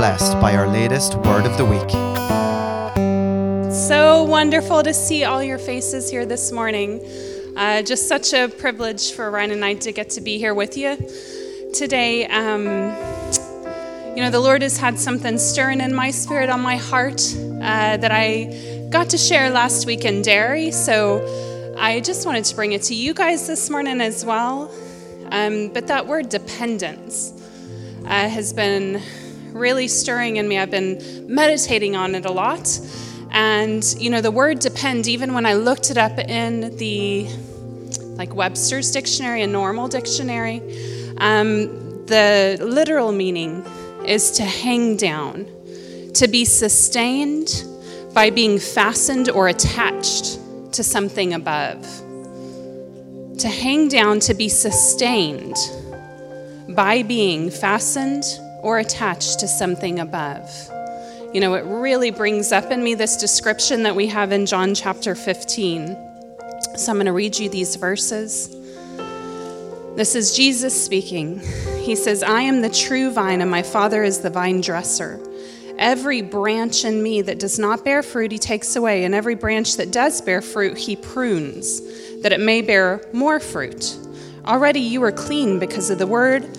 blessed by our latest Word of the Week. So wonderful to see all your faces here this morning. Uh, just such a privilege for Ryan and I to get to be here with you today. Um, you know, the Lord has had something stirring in my spirit, on my heart, uh, that I got to share last week in Derry. So I just wanted to bring it to you guys this morning as well. Um, but that word dependence uh, has been really stirring in me. I've been meditating on it a lot. And, you know, the word depend, even when I looked it up in the like Webster's dictionary, a normal dictionary, um, the literal meaning is to hang down, to be sustained by being fastened or attached to something above. To hang down, to be sustained by being fastened or attached to something above. You know, it really brings up in me this description that we have in John chapter 15. So I'm going to read you these verses. This is Jesus speaking. He says, I am the true vine, and my Father is the vine dresser. Every branch in me that does not bear fruit, he takes away, and every branch that does bear fruit, he prunes, that it may bear more fruit. Already you are clean because of the word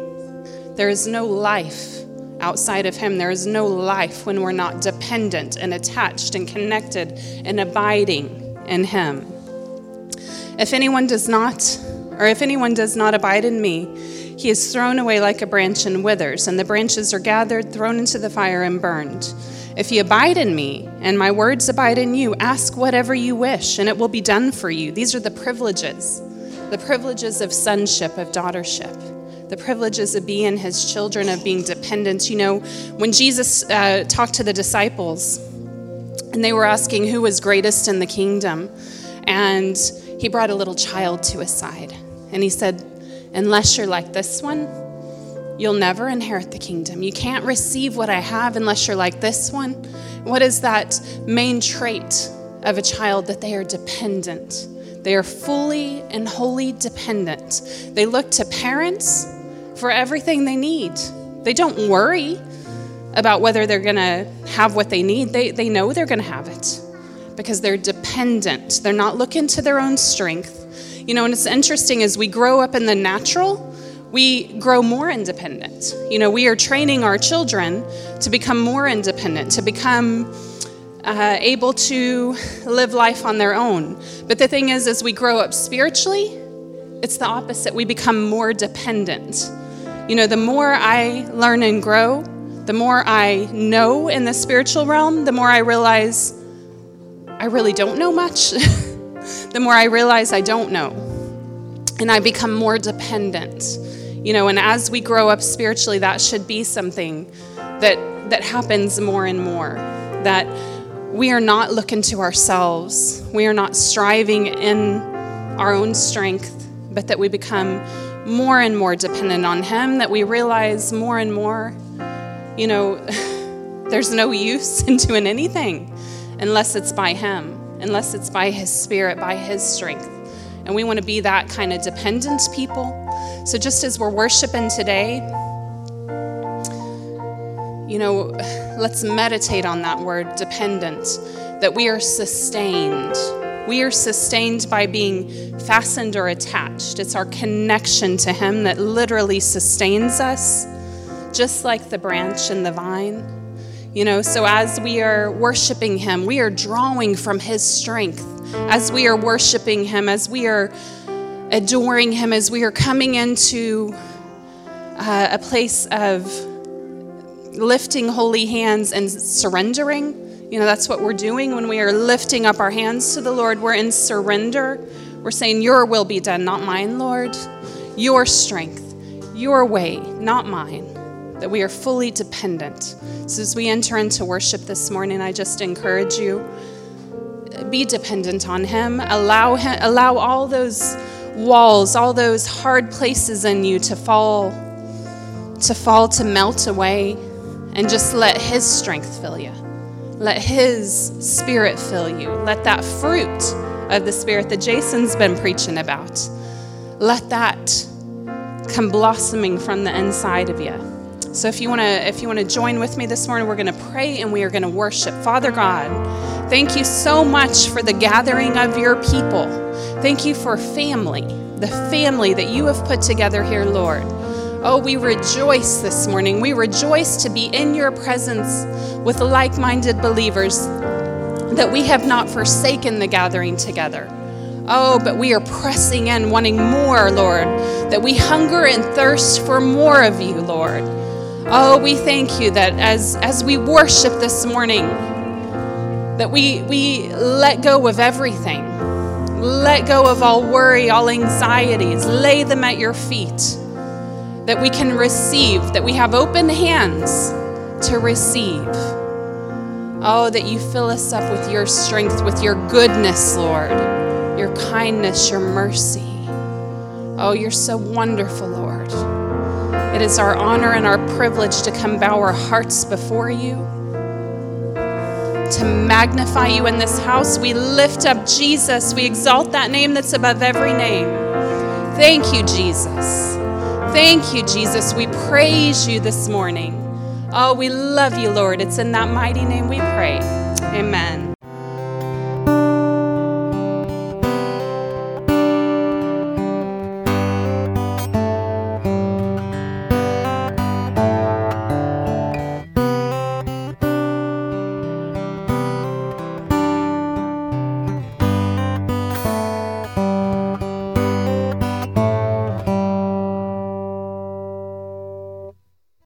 There is no life outside of him. There is no life when we're not dependent and attached and connected and abiding in him. If anyone does not, or if anyone does not abide in me, he is thrown away like a branch and withers, and the branches are gathered, thrown into the fire, and burned. If you abide in me, and my words abide in you, ask whatever you wish, and it will be done for you. These are the privileges the privileges of sonship, of daughtership, the privileges of being his children, of being dependent. You know, when Jesus uh, talked to the disciples, and they were asking who was greatest in the kingdom. And he brought a little child to his side. And he said, Unless you're like this one, you'll never inherit the kingdom. You can't receive what I have unless you're like this one. What is that main trait of a child? That they are dependent. They are fully and wholly dependent. They look to parents for everything they need. They don't worry about whether they're going to have what they need. They, they know they're going to have it because they're dependent. They're not looking to their own strength. You know, and it's interesting as we grow up in the natural, we grow more independent. You know, we are training our children to become more independent, to become uh, able to live life on their own. But the thing is, as we grow up spiritually, it's the opposite. We become more dependent. You know, the more I learn and grow, the more I know in the spiritual realm, the more I realize I really don't know much. the more I realize I don't know. And I become more dependent. You know, and as we grow up spiritually, that should be something that that happens more and more. That we are not looking to ourselves. We are not striving in our own strength, but that we become more and more dependent on him, that we realize more and more you know, there's no use in doing anything unless it's by Him, unless it's by His Spirit, by His strength. And we want to be that kind of dependent people. So just as we're worshiping today, you know, let's meditate on that word dependent, that we are sustained. We are sustained by being fastened or attached. It's our connection to Him that literally sustains us just like the branch and the vine. You know, so as we are worshiping Him, we are drawing from His strength. As we are worshiping Him, as we are adoring Him, as we are coming into uh, a place of lifting holy hands and surrendering. You know, that's what we're doing when we are lifting up our hands to the Lord. We're in surrender. We're saying, Your will be done, not mine, Lord. Your strength, your way, not mine that we are fully dependent. So as we enter into worship this morning, I just encourage you be dependent on him. Allow him allow all those walls, all those hard places in you to fall to fall to melt away and just let his strength fill you. Let his spirit fill you. Let that fruit of the spirit that Jason's been preaching about. Let that come blossoming from the inside of you. So if you want to if you want to join with me this morning, we're going to pray and we are going to worship. Father God, thank you so much for the gathering of your people. Thank you for family, the family that you have put together here, Lord. Oh, we rejoice this morning. We rejoice to be in your presence with like minded believers, that we have not forsaken the gathering together. Oh, but we are pressing in, wanting more, Lord, that we hunger and thirst for more of you, Lord. Oh, we thank you that as, as we worship this morning, that we, we let go of everything. Let go of all worry, all anxieties, lay them at your feet. That we can receive, that we have open hands to receive. Oh, that you fill us up with your strength, with your goodness, Lord, your kindness, your mercy. Oh, you're so wonderful, Lord. It is our honor and our privilege to come bow our hearts before you, to magnify you in this house. We lift up Jesus. We exalt that name that's above every name. Thank you, Jesus. Thank you, Jesus. We praise you this morning. Oh, we love you, Lord. It's in that mighty name we pray. Amen.